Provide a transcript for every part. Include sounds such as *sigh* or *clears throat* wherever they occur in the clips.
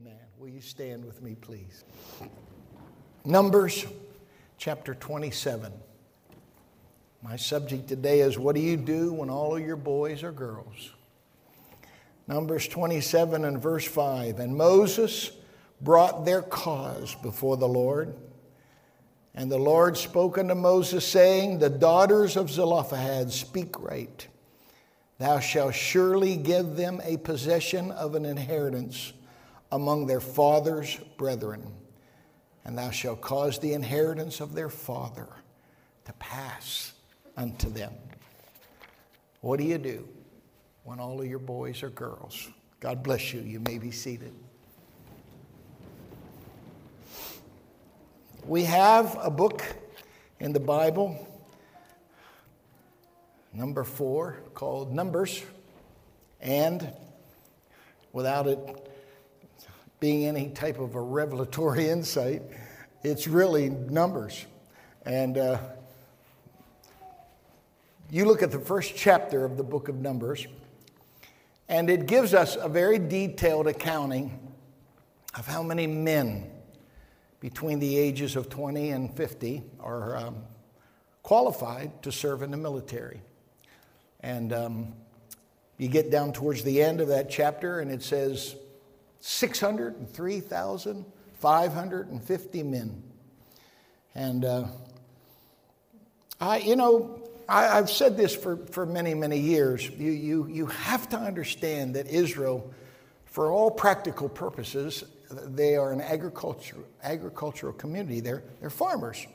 Amen. Will you stand with me, please? Numbers chapter 27. My subject today is What do you do when all of your boys are girls? Numbers 27 and verse 5. And Moses brought their cause before the Lord. And the Lord spoke unto Moses, saying, The daughters of Zelophehad speak right. Thou shalt surely give them a possession of an inheritance among their father's brethren, and thou shalt cause the inheritance of their father to pass unto them. What do you do when all of your boys are girls? God bless you. You may be seated. We have a book in the Bible, number four, called Numbers, and without it being any type of a revelatory *laughs* insight. It's really numbers. And uh, you look at the first chapter of the book of Numbers, and it gives us a very detailed accounting of how many men between the ages of 20 and 50 are um, qualified to serve in the military. And um, you get down towards the end of that chapter, and it says 603,550 men. And uh, I, you know, I, have said this for, for many, many years. You, you, you have to understand that Israel, for all practical purposes, they are an agricultural, agricultural community. They're, they're farmers.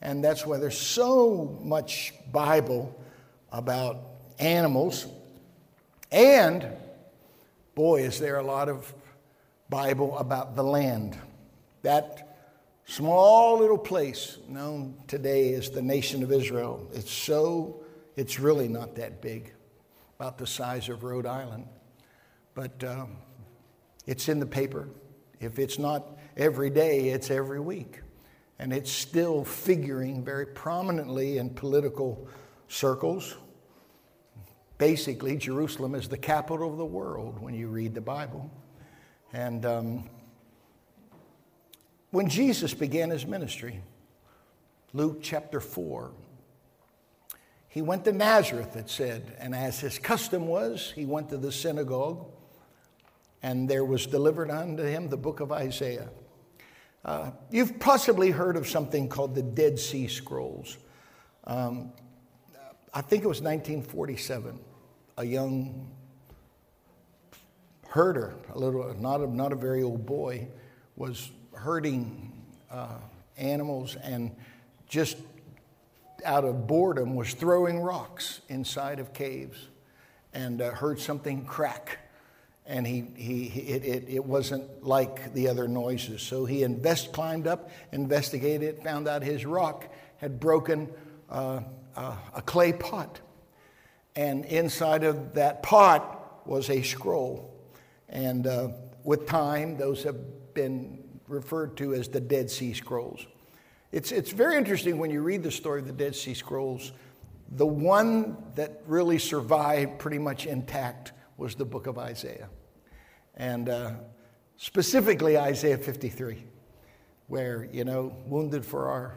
And that's why there's so much Bible about animals. And boy, is there a lot of Bible about the land. That small little place known today as the nation of Israel. It's so, it's really not that big, about the size of Rhode Island. But um, it's in the paper. If it's not every day, it's every week. And it's still figuring very prominently in political circles. Basically, Jerusalem is the capital of the world when you read the Bible. And um, when Jesus began his ministry, Luke chapter 4, he went to Nazareth, it said, and as his custom was, he went to the synagogue, and there was delivered unto him the book of Isaiah. Uh, you've possibly heard of something called the Dead Sea Scrolls. Um, I think it was 1947. A young herder, a little, not a, not a very old boy, was herding uh, animals and just out of boredom was throwing rocks inside of caves and uh, heard something crack. And he, he, it, it, it wasn't like the other noises. So he invest, climbed up, investigated, found out his rock had broken uh, a clay pot. And inside of that pot was a scroll. And uh, with time, those have been referred to as the Dead Sea Scrolls. It's, it's very interesting when you read the story of the Dead Sea Scrolls. The one that really survived pretty much intact was the book of Isaiah. And uh, specifically Isaiah 53, where, you know, wounded for our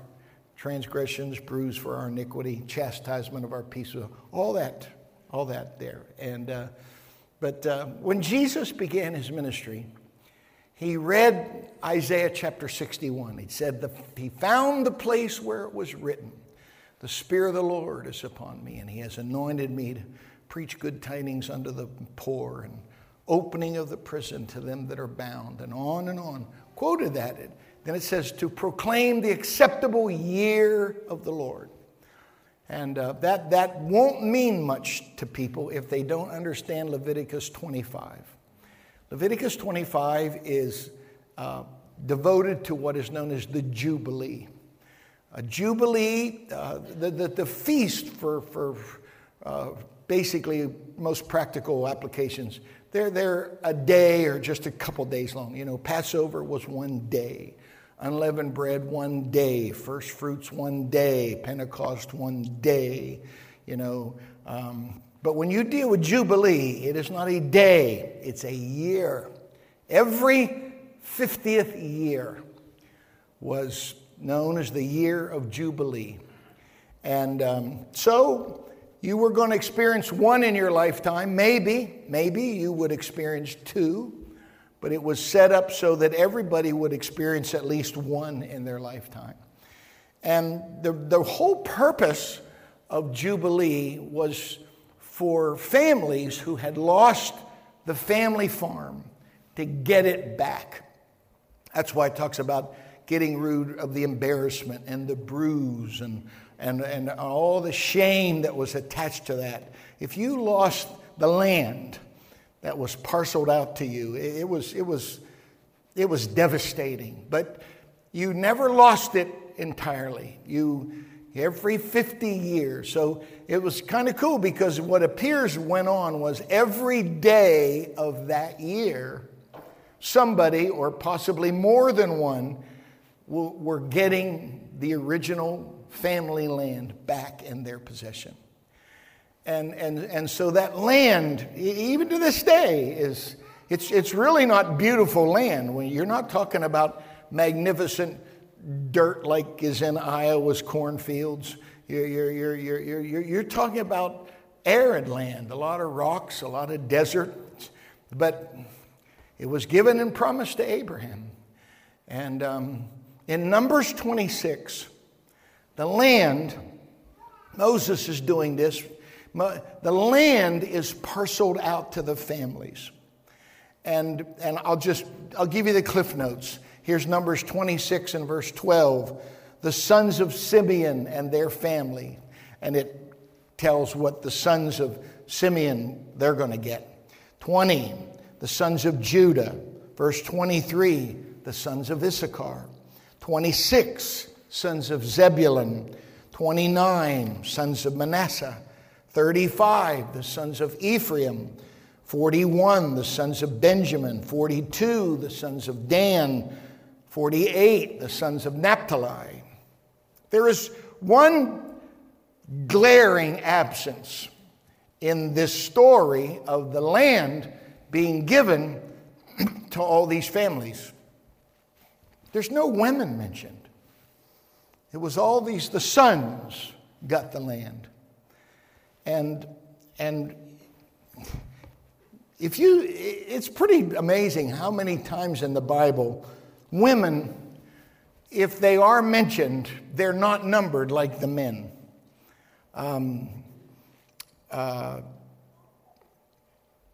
transgressions, bruised for our iniquity, chastisement of our peace, all that, all that there. And uh, but uh, when Jesus began his ministry, he read Isaiah chapter 61. He said, the, He found the place where it was written, The Spirit of the Lord is upon me, and He has anointed me to preach good tidings unto the poor, and opening of the prison to them that are bound, and on and on. Quoted that. Then it says, To proclaim the acceptable year of the Lord. And uh, that, that won't mean much to people if they don't understand Leviticus 25. Leviticus 25 is uh, devoted to what is known as the Jubilee. A Jubilee, uh, the, the, the, feast for, for uh, basically most practical applications, they're, they're a day or just a couple days long. You know, Passover was one day unleavened bread one day, first fruits one day, Pentecost one day, you know. Um, but when you deal with Jubilee, it is not a day, it's a year. Every 50th year was known as the year of Jubilee. And um, so you were going to experience one in your lifetime. Maybe, maybe you would experience two, but it was set up so that everybody would experience at least one in their lifetime. And the, the whole purpose of Jubilee was for families who had lost the family farm to get it back. That's why it talks about getting rid of the embarrassment and the bruise and, and, and all the shame that was attached to that. If you lost the land that was parceled out to you, it, was, it, was, it was devastating. But you never lost it entirely. You, every 50 years. So it was kind of cool because what appears went on was every day of that year, somebody, or possibly more than one, were getting the original family land back in their possession. And, and, and so that land, even to this day, is it's, it's really not beautiful land. When you're not talking about magnificent dirt like is in Iowa's cornfields. You're, you're, you're, you're, you're, you're talking about arid land, a lot of rocks, a lot of desert. But it was given and promised to Abraham. And um, in Numbers 26, the land, Moses is doing this, the land is parceled out to the families. And, and I'll just, I'll give you the cliff notes. Here's Numbers 26 and verse 12. The sons of Simeon and their family. And it tells what the sons of Simeon they're going to get. 20, the sons of Judah. Verse 23, the sons of Issachar. 26, sons of Zebulun. 29, sons of Manasseh. 35, the sons of Ephraim. 41, the sons of Benjamin. 42, the sons of Dan. 48, the sons of Naphtali. There is one glaring absence in this story of the land being given *clears throat* to all these families. There's no women mentioned. It was all these, the sons got the land. And, and if you, it's pretty amazing how many times in the Bible Women, if they are mentioned, they're not numbered like the men. Um, uh,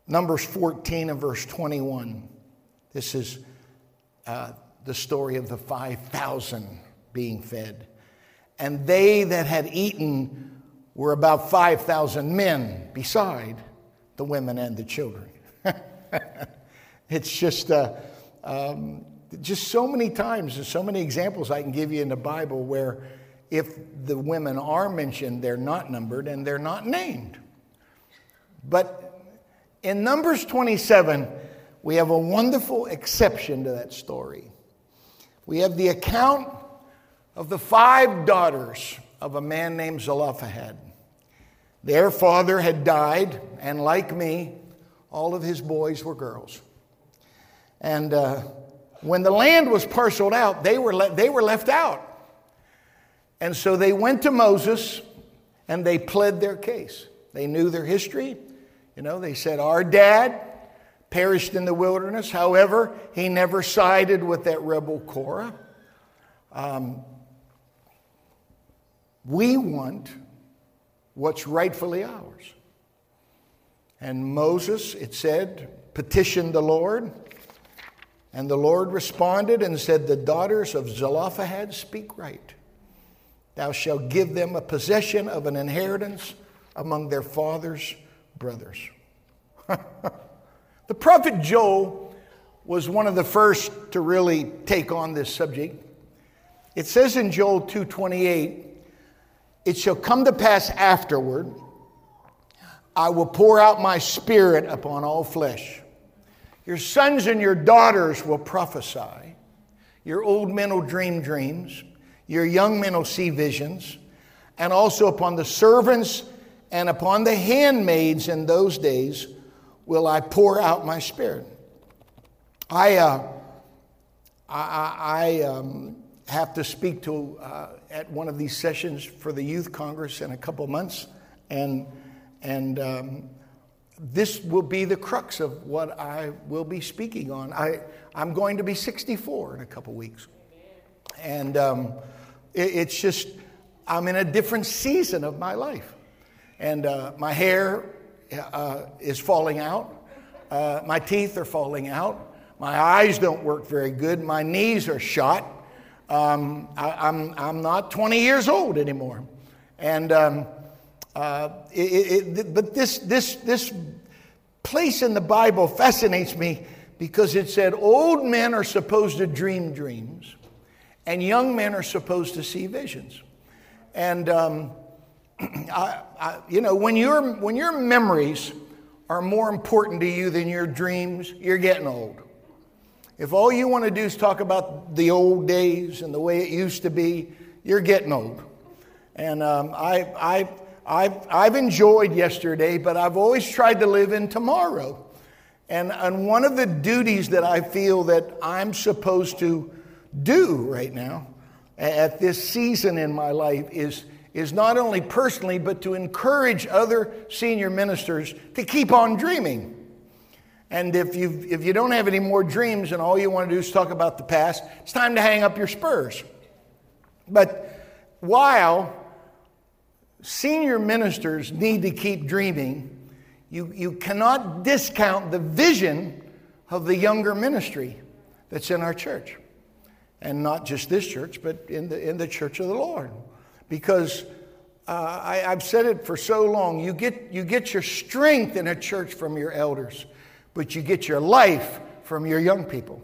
Numbers 14 and verse 21. This is uh, the story of the 5,000 being fed. And they that had eaten were about 5,000 men, beside the women and the children. *laughs* it's just, uh, um, just so many times and so many examples I can give you in the Bible where if the women are mentioned, they're not numbered and they're not named. But in Numbers 27, we have a wonderful exception to that story. We have the account of the five daughters of a man named Zelophehad. Their father had died, and like me, all of his boys were girls. And uh, when the land was parceled out, they were, le- they were left out. And so they went to Moses and they pled their case. They knew their history. You know, they said, Our dad perished in the wilderness. However, he never sided with that rebel Korah. Um, we want what's rightfully ours. And Moses, it said, petitioned the Lord. And the Lord responded and said, The daughters of Zelophehad speak right. Thou shalt give them a possession of an inheritance among their father's brothers. *laughs* the prophet Joel was one of the first to really take on this subject. It says in Joel 2:28, "It shall come to pass afterward, I will pour out my spirit upon all flesh." Your sons and your daughters will prophesy. Your old men will dream dreams. Your young men will see visions. And also upon the servants and upon the handmaids in those days will I pour out my spirit. I, uh, I, I um, have to speak to uh, at one of these sessions for the Youth Congress in a couple months, and, and um, this will be the crux of what I will be speaking on. I, I'm going to be 64 in a couple weeks. And um, it, it's just, I'm in a different season of my life. And uh, my hair uh, is falling out, uh, my teeth are falling out, my eyes don't work very good, my knees are shot. Um, I, am I'm, I'm not 20 years old anymore. And, um, uh, it, it, but this, this, this place in the Bible fascinates me because it said old men are supposed to dream dreams and young men are supposed to see visions. And, um, *clears throat* I, I, you know, when, your when your memories are more important to you than your dreams, you're getting old. If all you want to do is talk about the old days and the way it used to be, you're getting old. And um, I, I, I've, I've enjoyed yesterday, but I've always tried to live in tomorrow. And, and one of the duties that I feel that I'm supposed to do right now at this season in my life is, is not only personally, but to encourage other senior ministers to keep on dreaming. And if, you if you don't have any more dreams and all you want to do is talk about the past, it's time to hang up your spurs. But while senior ministers need to keep dreaming, you, you cannot discount the vision of the younger ministry that's in our church. And not just this church, but in the, in the church of the Lord. Because uh, I, I've said it for so long you get, you get your strength in a church from your elders, but you get your life from your young people.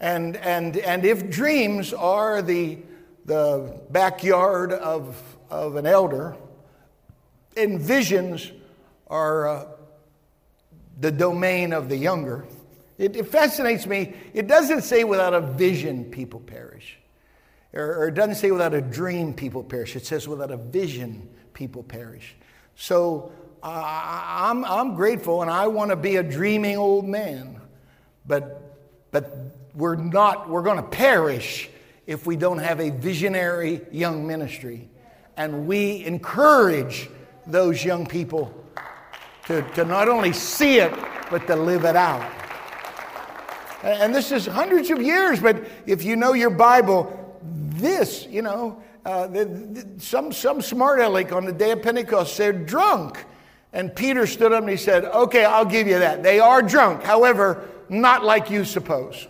And, and, and if dreams are the, the backyard of, of an elder, and visions are uh, the domain of the younger. It, it, fascinates me. It doesn't say without a vision, people perish. Or, or, it doesn't say without a dream, people perish. It says without a vision, people perish. So uh, I'm, I'm grateful and I want to be a dreaming old man. But, but we're not, we're going to perish if we don't have a visionary young ministry. And we encourage those young people to, to not only see it, but to live it out. And this is hundreds of years, but if you know your Bible, this, you know, uh, the, the, some, some smart aleck on the day of Pentecost said drunk. And Peter stood up and he said, Okay, I'll give you that. They are drunk, however, not like you suppose.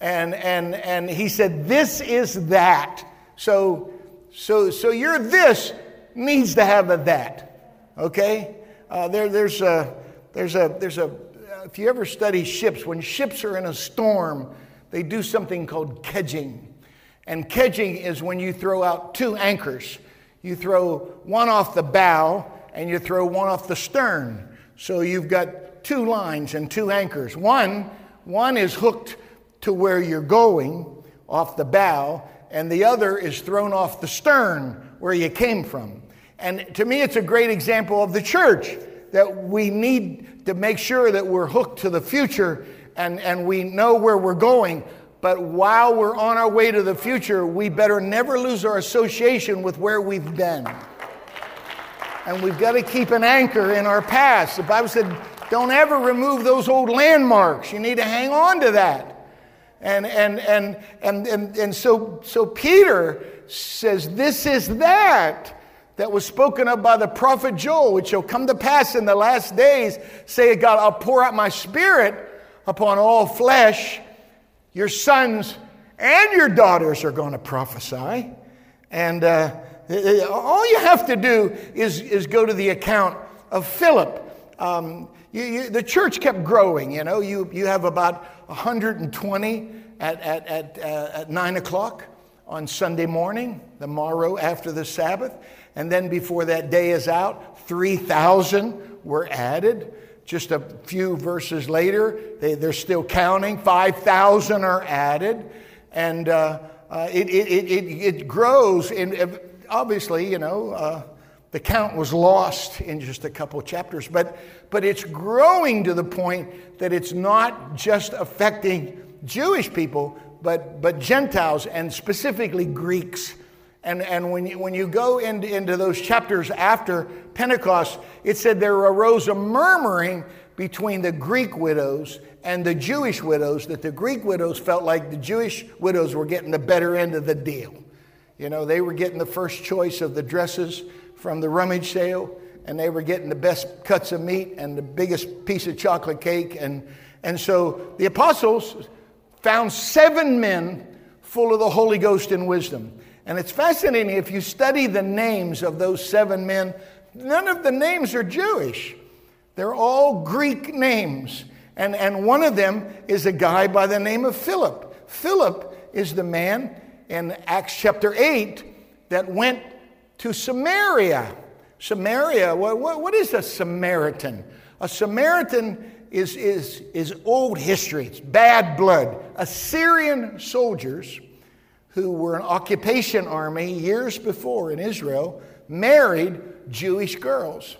And, and, and he said, This is that. So, so, so your this needs to have a that. Okay? Uh, there, there's a, there's a, there's a, if you ever study ships, when ships are in a storm, they do something called kedging. And kedging is when you throw out two anchors. You throw one off the bow and you throw one off the stern. So you've got two lines and two anchors. One, one is hooked to where you're going off the bow, and the other is thrown off the stern where you came from. And to me, it's a great example of the church that we need to make sure that we're hooked to the future and, and we know where we're going. But while we're on our way to the future, we better never lose our association with where we've been. And we've got to keep an anchor in our past. The Bible said, don't ever remove those old landmarks. You need to hang on to that. And, and, and, and, and, and so, so Peter says, This is that that was spoken of by the prophet Joel, which shall come to pass in the last days, say God, I'll pour out my spirit upon all flesh. Your sons and your daughters are going to prophesy. And uh, all you have to do is, is go to the account of Philip. Um, you, you, the church kept growing, you know. You, you have about 120 at, at, at, uh, at 9 o'clock on Sunday morning, the morrow after the Sabbath. And then before that day is out, 3,000 were added. Just a few verses later, they, they're still counting. 5,000 are added. And uh, uh, it, it, it, it, grows. And obviously, you know, uh, the count was lost in just a couple chapters, but, but it's growing to the point that it's not just affecting Jewish people, but, but Gentiles and specifically Greeks. And, and when, you, when you go into, into those chapters after Pentecost, it said there arose a murmuring between the Greek widows and the Jewish widows, that the Greek widows felt like the Jewish widows were getting the better end of the deal. You know, they were getting the first choice of the dresses from the rummage sale, and they were getting the best cuts of meat and the biggest piece of chocolate cake. And, and so the apostles found seven men full of the Holy Ghost and wisdom. And it's fascinating if you study the names of those seven men, none of the names are Jewish. They're all Greek names. And, and one of them is a guy by the name of Philip. Philip is the man in Acts chapter 8 that went to Samaria. Samaria, what, what, what is a Samaritan? A Samaritan is, is, is old history, it's bad blood. Assyrian soldiers who were an occupation army years before in Israel married Jewish girls.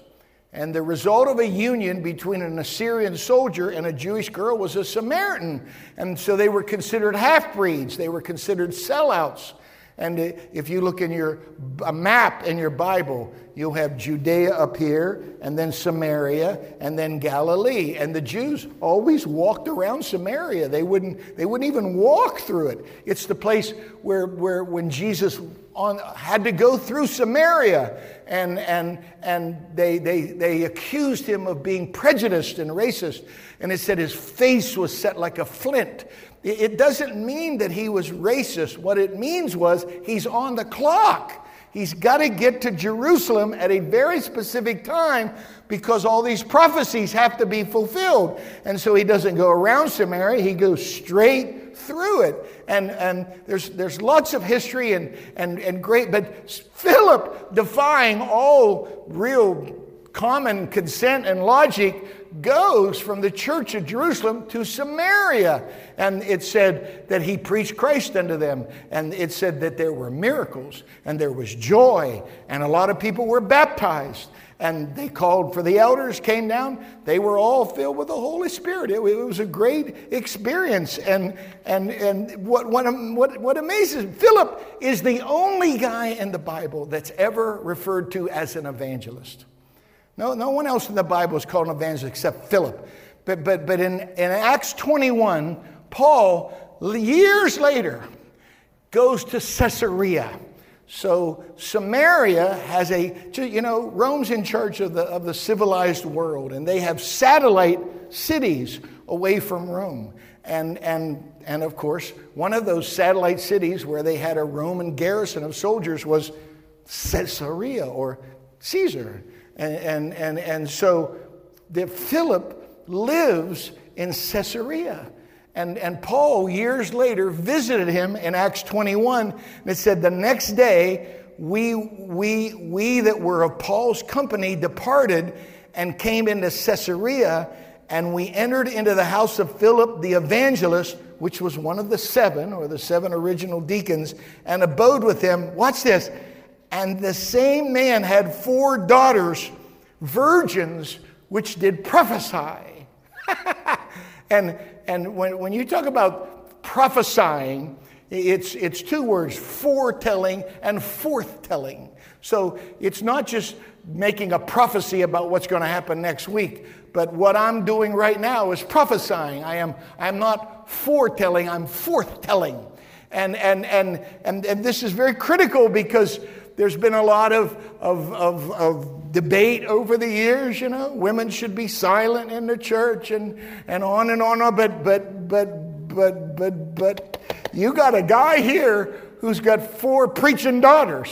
And the result of a union between an Assyrian soldier and a Jewish girl was a Samaritan. And so they were considered half breeds, they were considered sellouts. And if you look in your a map in your Bible, you'll have Judea up here, and then Samaria, and then Galilee. And the Jews always walked around Samaria. They wouldn't, they wouldn't even walk through it. It's the place where, where when Jesus on, had to go through Samaria, and, and, and they, they, they accused him of being prejudiced and racist. And it said his face was set like a flint. It doesn't mean that he was racist. What it means was he's on the clock. He's got to get to Jerusalem at a very specific time because all these prophecies have to be fulfilled. And so he doesn't go around Samaria, he goes straight through it. And, and there's, there's lots of history and, and, and great, but Philip, defying all real common consent and logic, goes from the church of Jerusalem to Samaria. And it said that he preached Christ unto them. And it said that there were miracles and there was joy. And a lot of people were baptized. And they called for the elders, came down. They were all filled with the Holy Spirit. It, it was a great experience. And, and, and what, what, what, amazes Philip is the only guy in the Bible that's ever referred to as an evangelist. No, no one else in the Bible is called an evangelist except Philip. But, but, but in, in Acts 21, Paul, years later, goes to Caesarea. So Samaria has a, you know, Rome's in charge of the, of the civilized world, and they have satellite cities away from Rome. And, and, and of course, one of those satellite cities where they had a Roman garrison of soldiers was Caesarea or Caesar. And, and, and, and so that Philip lives in Caesarea. And, and Paul, years later, visited him in Acts 21, and it said, The next day, we, we, we that were of Paul's company departed and came into Caesarea, and we entered into the house of Philip the evangelist, which was one of the seven, or the seven original deacons, and abode with him. Watch this and the same man had four daughters, virgins, which did prophesy. *laughs* and and when, when you talk about prophesying, it's, it's two words foretelling and forthtelling. So it's not just making a prophecy about what's going to happen next week, but what I'm doing right now is prophesying. I am I'm not foretelling, I'm forthtelling. And, and, and, and, and this is very critical because there's been a lot of, of, of, of, debate over the years, you know. Women should be silent in the church and, and on and on. But, but, but, but, but, but you got a guy here who's got four preaching daughters.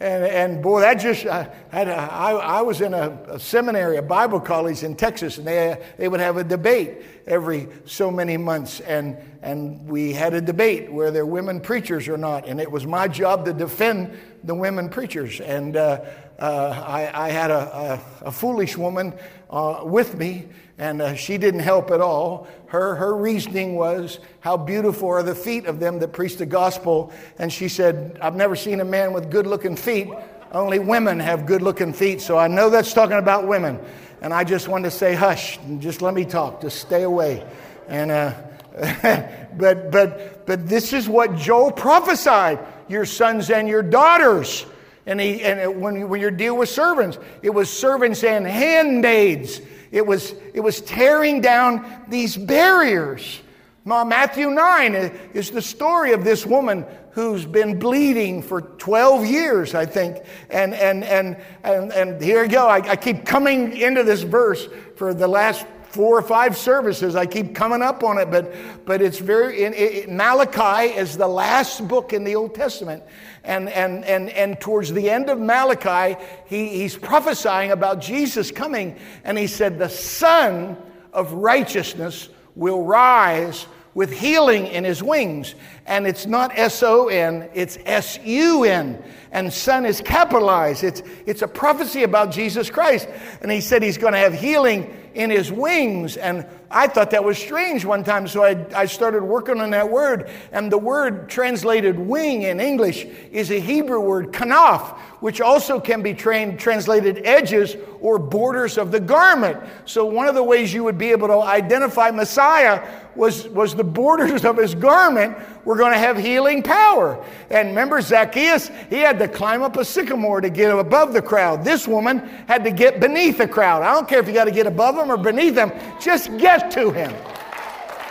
And, and boy, that just, I, I, I was in a, a, seminary, a Bible college in Texas, and they, they would have a debate every so many months. And, and we had a debate where there women preachers or not. And it was my job to defend the women preachers. And uh, uh, I, I, had a, a, a foolish woman uh, with me and uh, she didn't help at all. Her, her reasoning was, How beautiful are the feet of them that preach the gospel. And she said, I've never seen a man with good looking feet, only women have good looking feet, so I know that's talking about women. And I just wanted to say, hush, just let me talk, just stay away. And, uh, *laughs* but, but, but this is what Joel prophesied your sons and your daughters. And, he, and when, when you deal with servants, it was servants and handmaids. It was, it was tearing down these barriers. Matthew 9 is the story of this woman who's been bleeding for 12 years, I think. And, and, and, and, and here you go. I, I keep coming into this verse for the last four or five services. I keep coming up on it, but, but it's very, it, it, Malachi is the last book in the Old Testament. And, and, and, and towards the end of Malachi, he, he's prophesying about Jesus coming. And he said, The Sun of righteousness will rise with healing in his wings. And it's not S O N, it's S U N. And son is capitalized. It's, it's a prophecy about Jesus Christ. And he said he's going to have healing in his wings. And I thought that was strange one time, so I, I started working on that word. And the word translated wing in English is a Hebrew word, kanaf, which also can be translated edges or borders of the garment. So, one of the ways you would be able to identify Messiah was, was the borders of his garment were going to have healing power. And remember, Zacchaeus, he had to climb up a sycamore to get above the crowd. This woman had to get beneath the crowd. I don't care if you got to get above them or beneath them, just get to him.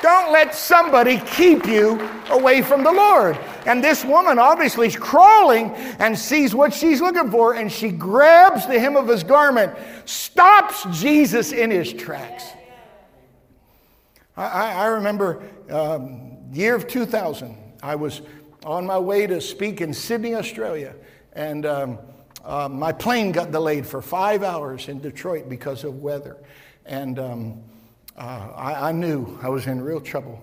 Don't let somebody keep you away from the Lord. And this woman obviously is crawling and sees what she's looking for, and she grabs the hem of his garment, stops Jesus in his tracks. I, I remember um, year of 2000, I was on my way to speak in Sydney, Australia, and um, uh, my plane got delayed for five hours in Detroit because of weather. And um, uh, I, I, knew I was in real trouble.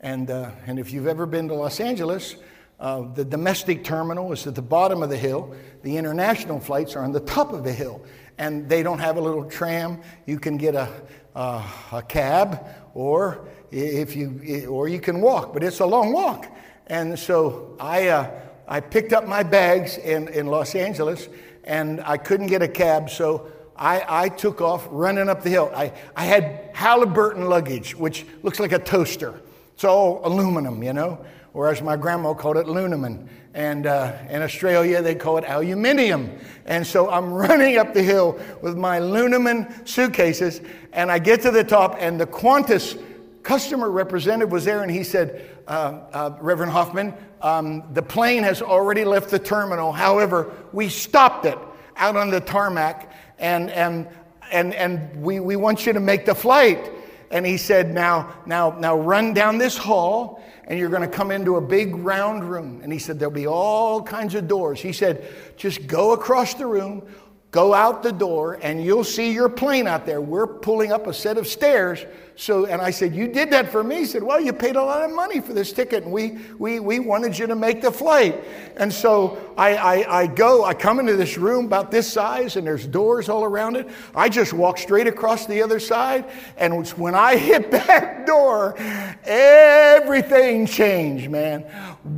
And, uh, and if you've ever been to Los Angeles, uh, the domestic terminal is at the bottom of the hill. The international flights are on the top of the hill. And they don't have a little tram. You can get a, a cab or if you or you can walk, but it's a long walk. And so I uh, I picked up my bags in, in Los Angeles and I couldn't get a cab, so I, I took off running up the hill. I, I had Halliburton luggage, which looks like a toaster. It's all aluminum, you know, or as my grandma called it, lunaman. And uh, in Australia, they call it aluminium. And so I'm *laughs* running up the hill with my lunaman suitcases, and I get to the top, and the Qantas customer representative was there, and he said, uh, uh, Reverend Hoffman, um, the plane has already left the terminal. However, we stopped it out on the tarmac, and, and, and, and we, we want you to make the flight. And he said, now, now, now run down this hall and you're going to come into a big round room. And he said, There'll be all kinds of doors. He said, Just go across the room, go out the door, and you'll see your plane out there. We're pulling up a set of stairs so, and I said, You did that for me? He said, Well, you paid a lot of money for this ticket, and we, we, we wanted you to make the flight. And so I, I, I go, I come into this room about this size, and there's doors all around it. I just walk straight across the other side, and when I *laughs* hit that door, everything changed, man.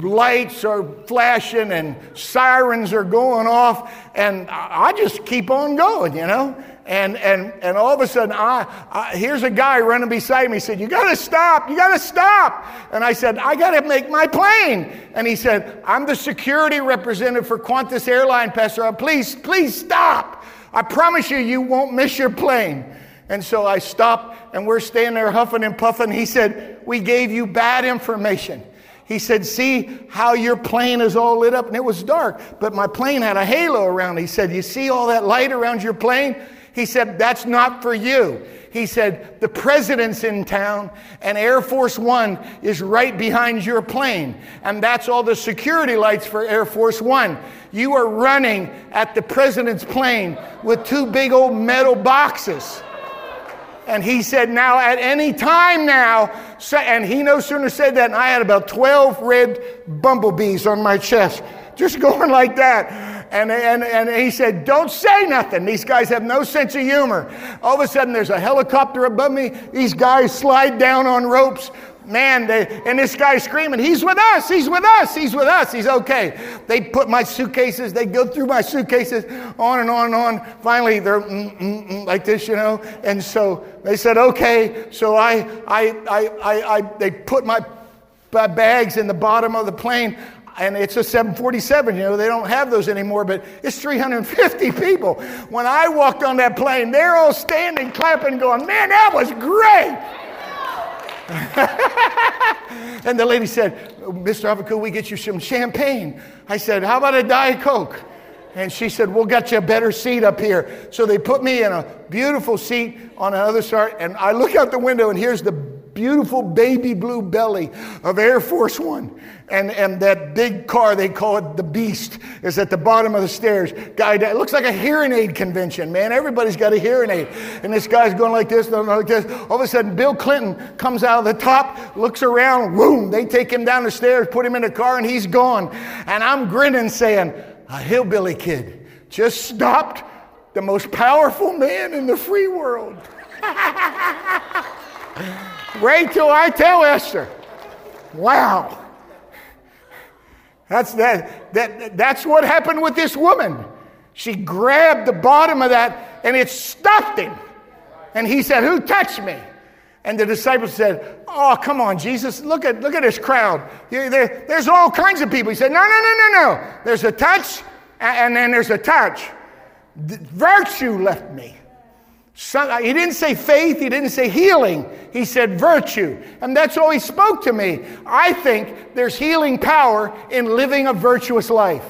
Lights are flashing, and sirens are going off, and I just keep on going, you know? And, and, and all of a sudden, I, I, here's a guy running beside me. He said, You got to stop. You got to stop. And I said, I got to make my plane. And he said, I'm the security representative for Qantas Airline, Pastor. Please, please stop. I promise you, you won't miss your plane. And so I stopped, and we're standing there huffing and puffing. He said, We gave you bad information. He said, See how your plane is all lit up? And it was dark, but my plane had a halo around it. He said, You see all that light around your plane? He said, That's not for you. He said, The president's in town, and Air Force One is right behind your plane. And that's all the security lights for Air Force One. You are running at the president's plane with two big old metal boxes. And he said, Now, at any time now, and he no sooner said that, and I had about 12 red bumblebees on my chest, just *laughs* going like that. And, and, and he said, Don't say nothing. These guys have no sense of humor. All of a sudden, there's a helicopter above me. These guys slide down on ropes. Man, they, and this guy screaming, He's with us, He's with us, He's with us, He's okay. They put my suitcases, they go through my suitcases, on and on and on. Finally, they're mm, mm, mm, like this, you know. And so they said, Okay. So I, I, I, I, I they put my bags in the bottom of the plane and it's a 747, you know, they don't have those anymore, but it's 350 people. When I walked on that plane, they're all standing, clapping, going, man, that was great. *laughs* and the lady said, Mr. Alva, could we get you some champagne? I said, How about a Diet Coke? And she said, We'll get you a better seat up here. So they put me in a beautiful seat on another other side. And I look out the window, and here's the beautiful baby blue belly of Air Force One. And, and that big car, they call it the Beast, is at the bottom of the stairs. Guy, it looks like a hearing aid convention, man. Everybody's got a hearing aid. And this guy's going like this, going like this. All of a sudden, Bill Clinton comes out of the top, looks around, boom, they take him down the stairs, put him in a car, and he's gone. And I'm grinning, saying, a hillbilly kid just stopped the most powerful man in the free world. *laughs* Wait till I tell Esther. Wow. That's, that, that, that's what happened with this woman. She grabbed the bottom of that and it stuffed him. And he said, Who touched me? And the disciples said, Oh, come on, Jesus, look at, look at this crowd. There, there's all kinds of people. He said, No, no, no, no, no. There's a touch, and then there's a touch. Virtue left me. Uh, he didn't say faith, he didn't say healing, he said virtue. And that's all he spoke to me. I think there's healing power in living a virtuous life.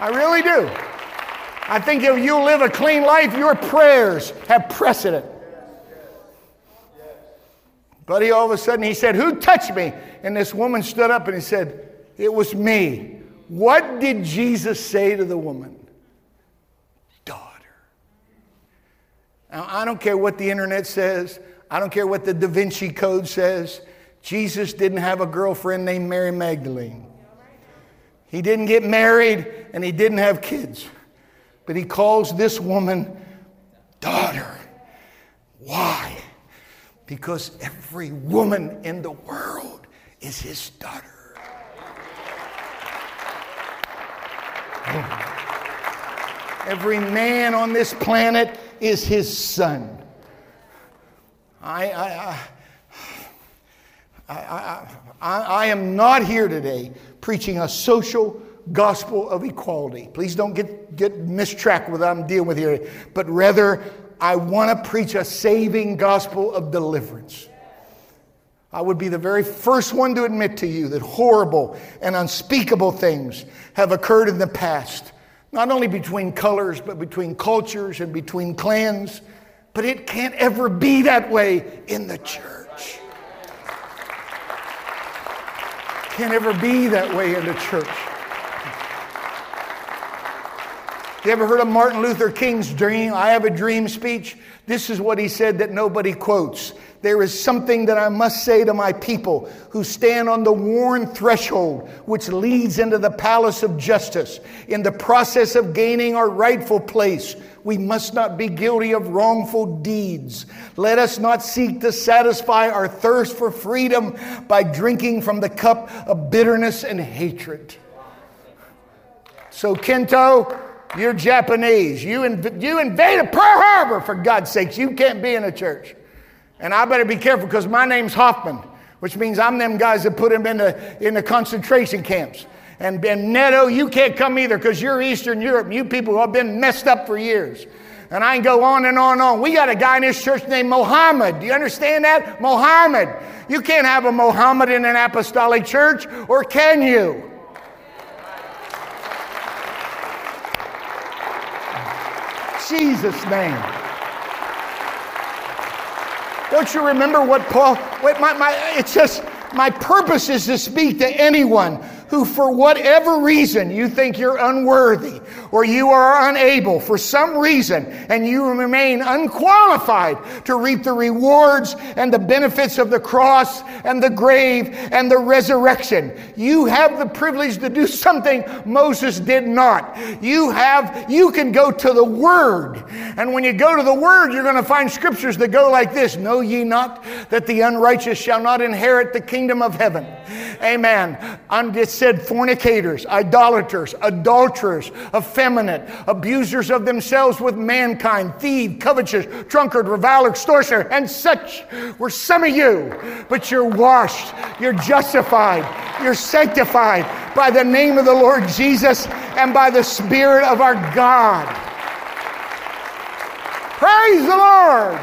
I really do. I think if you live a clean life, your prayers have precedent. But he all of a sudden he said, Who touched me? And this woman stood up and he said, It was me. What did Jesus say to the woman? Now, I don't care what the internet says, I don't care what the Da Vinci Code says. Jesus didn't have a girlfriend named Mary Magdalene. He didn't get married and he didn't have kids. But he calls this woman daughter. Why? Because every woman in the world is his daughter. Every man on this planet is his son. I, I, I, I, am not here today preaching a social gospel of equality. Please don't get, get mistracked with what I'm dealing with here, but rather, I want to preach a saving gospel of deliverance. I would be the very first one to admit to you that horrible and unspeakable things have occurred in the past not only between colors, but between cultures and between clans. But it can't ever be that way in the church. Can't ever be that way in the church. You ever heard of Martin Luther King's dream? I have a dream speech. This is what he said that nobody quotes. There is something that I must say to my people who stand on the worn threshold which leads into the palace of justice. In the process of gaining our rightful place, we must not be guilty of wrongful deeds. Let us not seek to satisfy our thirst for freedom by drinking from the cup of bitterness and hatred. So, Kento, you're Japanese. You, inv- you invaded Pearl Harbor, for God's sakes. You can't be in a church. And I better be careful because my name's Hoffman, which means I'm them guys that put him in the, in the concentration camps. And, and Neto, you can't come either because you're Eastern Europe. You people have been messed up for years. And I can go on and on and on. We got a guy in this church named Mohammed. Do you understand that? Mohammed. You can't have a Mohammed in an apostolic church, or can you? Jesus' name. Don't you remember what Paul? Wait, my, my, it's just my purpose is to speak to anyone who, for whatever reason, you think you're unworthy or you are unable for some reason and you remain unqualified to reap the rewards and the benefits of the cross and the grave and the resurrection, you have the privilege to do something Moses did not. You have, you can go to the Word. And when you go to the Word, you're going to find scriptures that go like this Know ye not that the unrighteous shall not inherit the kingdom of heaven? Amen. And it said fornicators, idolaters, adulterers, effeminate, abusers of themselves with mankind, thieves, covetous, drunkard, reviler, extortioner, and such were some of you. But you're washed, you're justified, you're sanctified by the name of the Lord Jesus and by the Spirit of our God. Praise the Lord.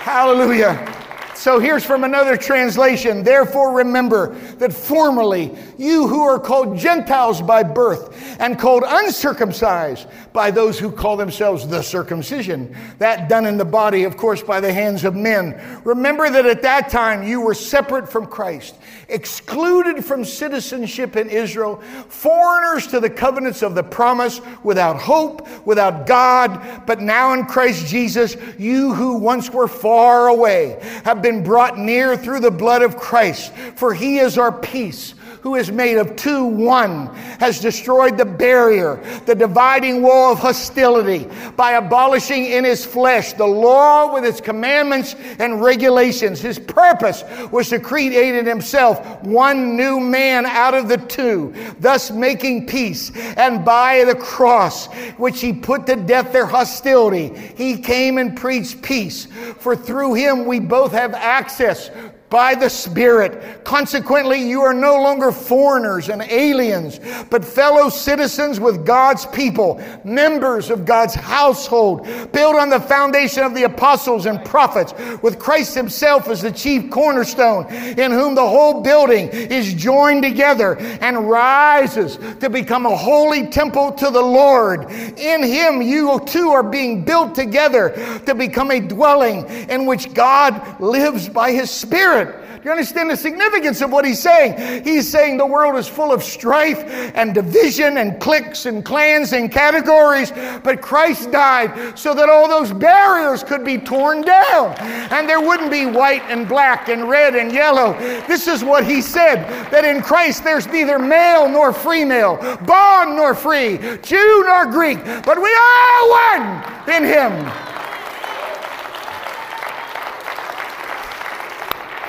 Hallelujah. So here's from another translation. Therefore, remember that formerly you who are called Gentiles by birth and called uncircumcised by those who call themselves the circumcision, that done in the body, of course, by the hands of men. Remember that at that time you were separate from Christ, excluded from citizenship in Israel, foreigners to the covenants of the promise, without hope, without God. But now in Christ Jesus, you who once were far away have been been brought near through the blood of Christ, for he is our peace who is made of two one, has destroyed the barrier, the dividing wall of hostility by abolishing in his flesh the law with its commandments and regulations. His purpose was to create in himself one new man out of the two, thus making peace. And by the cross, which he put to death their hostility, he came and preached peace. For through him we both have access by the Spirit. Consequently, you are no longer foreigners and aliens, but fellow citizens with God's people, members of God's household, built on the foundation of the apostles and prophets, with Christ Himself as the chief cornerstone, in whom the whole building is joined together and rises to become a holy temple to the Lord. In Him, you too are being built together to become a dwelling in which God lives by His Spirit. You understand the significance of what he's saying? He's saying the world is full of strife and division and cliques and clans and categories, but Christ died so that all those barriers could be torn down and there wouldn't be white and black and red and yellow. This is what he said that in Christ there's neither male nor female, bond nor free, Jew nor Greek, but we are one in him.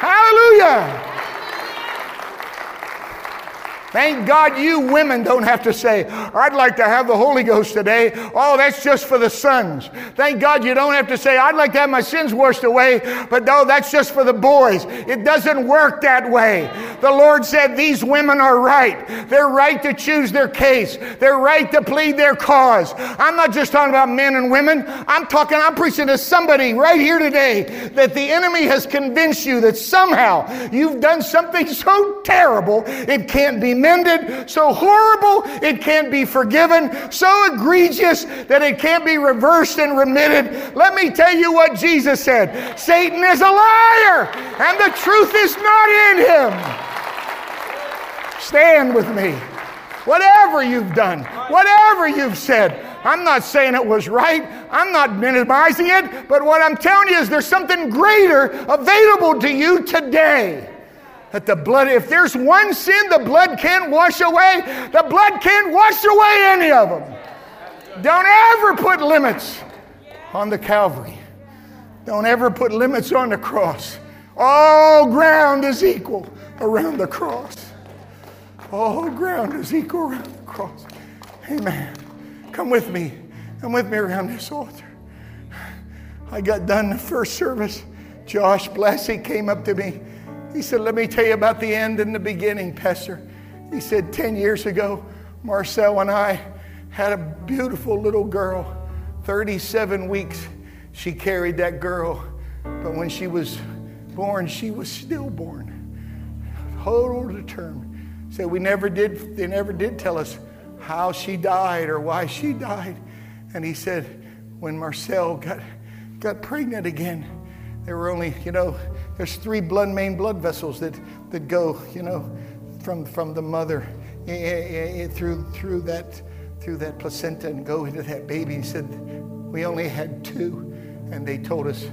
Hallelujah. Thank God you women don't have to say, I'd like to have the Holy Ghost today. Oh, that's just for the sons. Thank God you don't have to say, I'd like to have my sins washed away, but no, that's just for the boys. It doesn't work that way. The Lord said these women are right. They're right to choose their case, they're right to plead their cause. I'm not just talking about men and women. I'm talking, I'm preaching to somebody right here today that the enemy has convinced you that somehow you've done something *laughs* so terrible it can't be so horrible it can't be forgiven, so egregious that it can't be reversed and remitted. Let me tell you what Jesus said Satan is a liar, and the truth is not in him. Stand with me. Whatever you've done, whatever you've said, I'm not saying it was right. I'm not minimizing it. But what I'm telling you is there's something greater available to you today that the blood, if there's one sin the blood can't wash away, the blood can't wash away any of them. Don't ever put limits on the Calvary. Don't ever put limits on the cross. All ground is equal around the cross. All ground is equal around the cross. Amen. Come with me. Come with me around this altar. I got done the first service. Josh Blessy came up to me he said, Let me tell you about the end and the beginning, Pastor. He said, 10 years ago, Marcel and I had a beautiful little girl, 37 weeks. She carried that girl, but when she was born, she was stillborn. Total determined. So we never did, they never did tell us how she died or why she died. And he said, when Marcel got, got pregnant again, there were only, you know, there's three blood main blood vessels that, that go, you know, from, from the mother eh, eh, eh, through, through, that, through that placenta and go into that baby. He said, We only had two. And they told us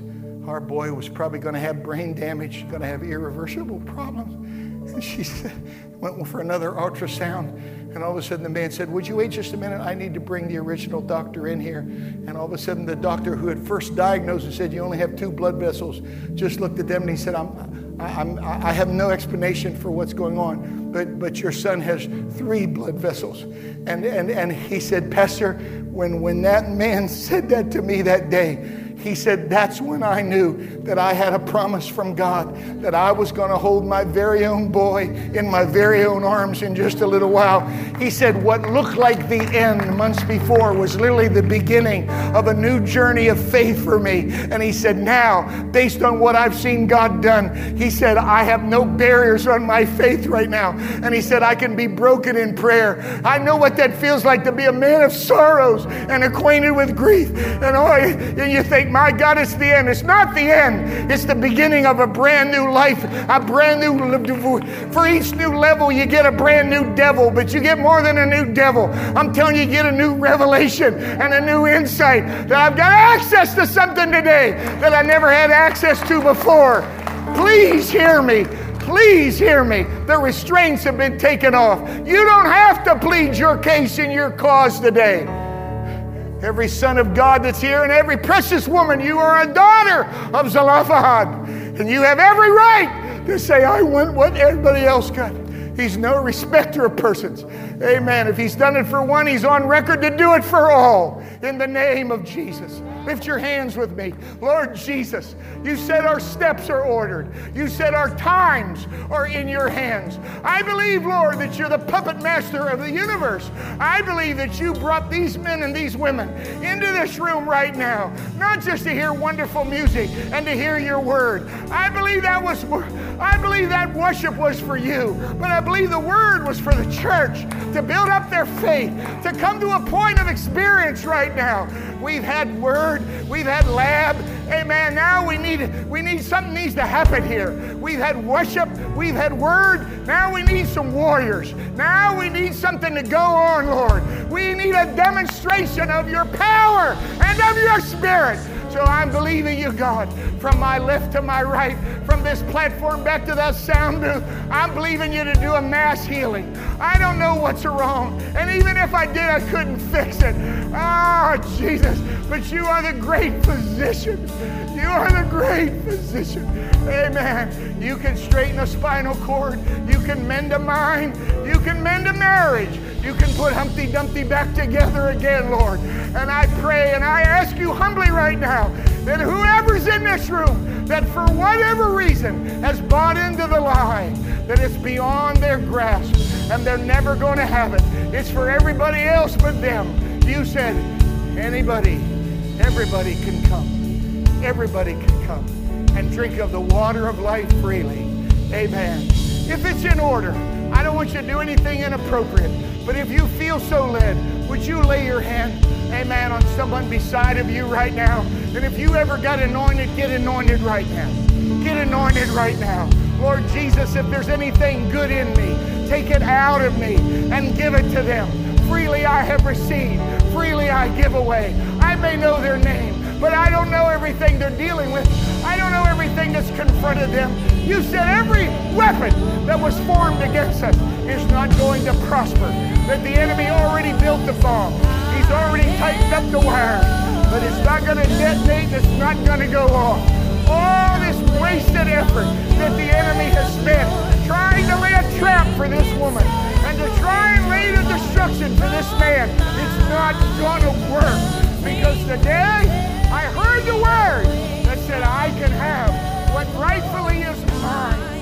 our boy was probably going to have brain damage, going to have irreversible problems. And she *laughs* said, went for another ultrasound. And all of a sudden, the man said, Would you wait just a minute? I need to bring the original doctor in here. And all of a sudden, the doctor who had first diagnosed and said, You only have two blood vessels, just looked at them and he said, I'm, I'm, I have no explanation for what's going on, but, but your son has three blood vessels. And, and, and he said, Pastor, when, when that man *laughs* said that to me that day, he said, That's when I knew that I had a promise from God that I was going to hold my very own boy in my very own arms in just a little while. He said, What looked like the end months before was literally the beginning of a new journey of faith for me. And he said, Now, based on what I've seen God done, he said, I have no barriers on my faith right now. And he said, I can be broken in prayer. I know what that feels like to be a man of sorrows and acquainted with grief. And, oh, and you think, my God, it's the end. It's not the end, it's the beginning of a brand new life, a brand new. For each new level, you get a brand new devil, but you get more than a new devil. I'm telling you, you get a new revelation and a new insight that I've got access to something today that I never had access to before. Please hear me. Please hear me. The restraints have been taken off. You don't have to plead your case in your cause today every son of God that's here, and every precious woman. You are a daughter of Zelophehad. And you have every right to say, I want what everybody else got. He's no respecter of persons. Amen. If he's done it for one, he's on record to do it for all. In the name of Jesus. Lift your hands with me. Lord Jesus, you said our steps are ordered. You said our times are in your hands. I believe, Lord, that you're the puppet master of the universe. I believe that you brought these men and these women into this room right now, not just to hear wonderful music and to hear your word. I believe that was I believe that worship was for you, but I believe the word was for the church to build up their faith, to come to a point of experience right now. We've had word. We've had lab. Amen. Now we need we need something needs to happen here. We've had worship. We've had word. Now we need some warriors. Now we need something to go on, Lord. We need a demonstration of your power and of your spirit. So I'm believing you, God, from my left to my right, from this platform back to that sound booth. I'm believing you to do a mass healing. I don't know what's wrong. And even if I did, I couldn't fix it. Oh, Jesus. But you are the great physician. You are the great physician. Amen. You can straighten a spinal cord. You can mend a mind. You can mend a marriage. You can put Humpty Dumpty back together again, Lord. And I pray and I ask you humbly right now that whoever's in this room, that for whatever reason has bought into the lie, that it's beyond their grasp and they're never going to have it. It's for everybody else but them. You said, anybody, everybody can come. Everybody can come and drink of the water of life freely. Amen. If it's in order, I don't want you to do anything inappropriate. But if you feel so led, would you lay your hand, amen, on someone beside of you right now? And if you ever got anointed, get anointed right now. Get anointed right now. Lord Jesus, if there's anything good in me, take it out of me and give it to them. Freely I have received, freely I give away. I may know their name, but I don't know everything they're dealing with. I don't know everything that's confronted them. You said every weapon that was formed against us is not going to prosper. That the enemy already built the farm. He's already tightened up the wire. But it's not going to detonate. It's not going to go off. All this wasted effort that the enemy has spent trying to lay a trap for this woman and to try and lay the destruction for this man, it's not going to work. Because today, I heard the word that said, I can have what rightfully is mine.